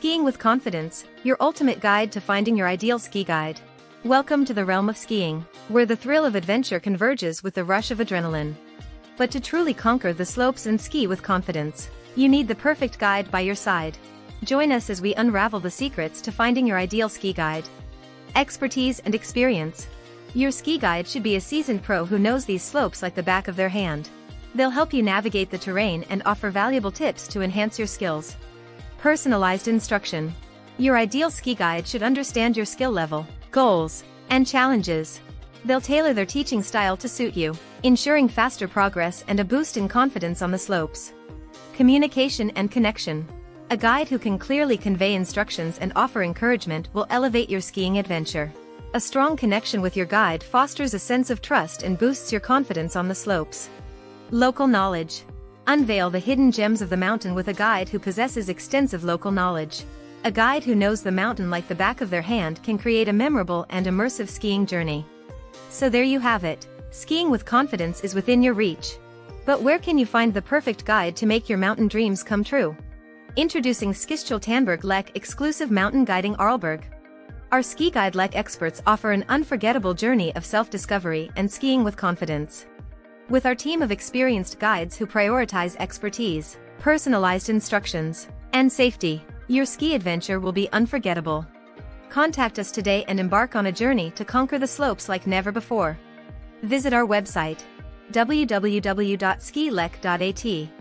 Skiing with Confidence, your ultimate guide to finding your ideal ski guide. Welcome to the realm of skiing, where the thrill of adventure converges with the rush of adrenaline. But to truly conquer the slopes and ski with confidence, you need the perfect guide by your side. Join us as we unravel the secrets to finding your ideal ski guide. Expertise and experience. Your ski guide should be a seasoned pro who knows these slopes like the back of their hand. They'll help you navigate the terrain and offer valuable tips to enhance your skills. Personalized instruction. Your ideal ski guide should understand your skill level, goals, and challenges. They'll tailor their teaching style to suit you, ensuring faster progress and a boost in confidence on the slopes. Communication and connection. A guide who can clearly convey instructions and offer encouragement will elevate your skiing adventure. A strong connection with your guide fosters a sense of trust and boosts your confidence on the slopes. Local knowledge. Unveil the hidden gems of the mountain with a guide who possesses extensive local knowledge. A guide who knows the mountain like the back of their hand can create a memorable and immersive skiing journey. So there you have it, skiing with confidence is within your reach. But where can you find the perfect guide to make your mountain dreams come true? Introducing Skischule Tannberg Lech exclusive mountain guiding Arlberg. Our ski guide Lech experts offer an unforgettable journey of self-discovery and skiing with confidence. With our team of experienced guides who prioritize expertise, personalized instructions, and safety, your ski adventure will be unforgettable. Contact us today and embark on a journey to conquer the slopes like never before. Visit our website www.skilech.at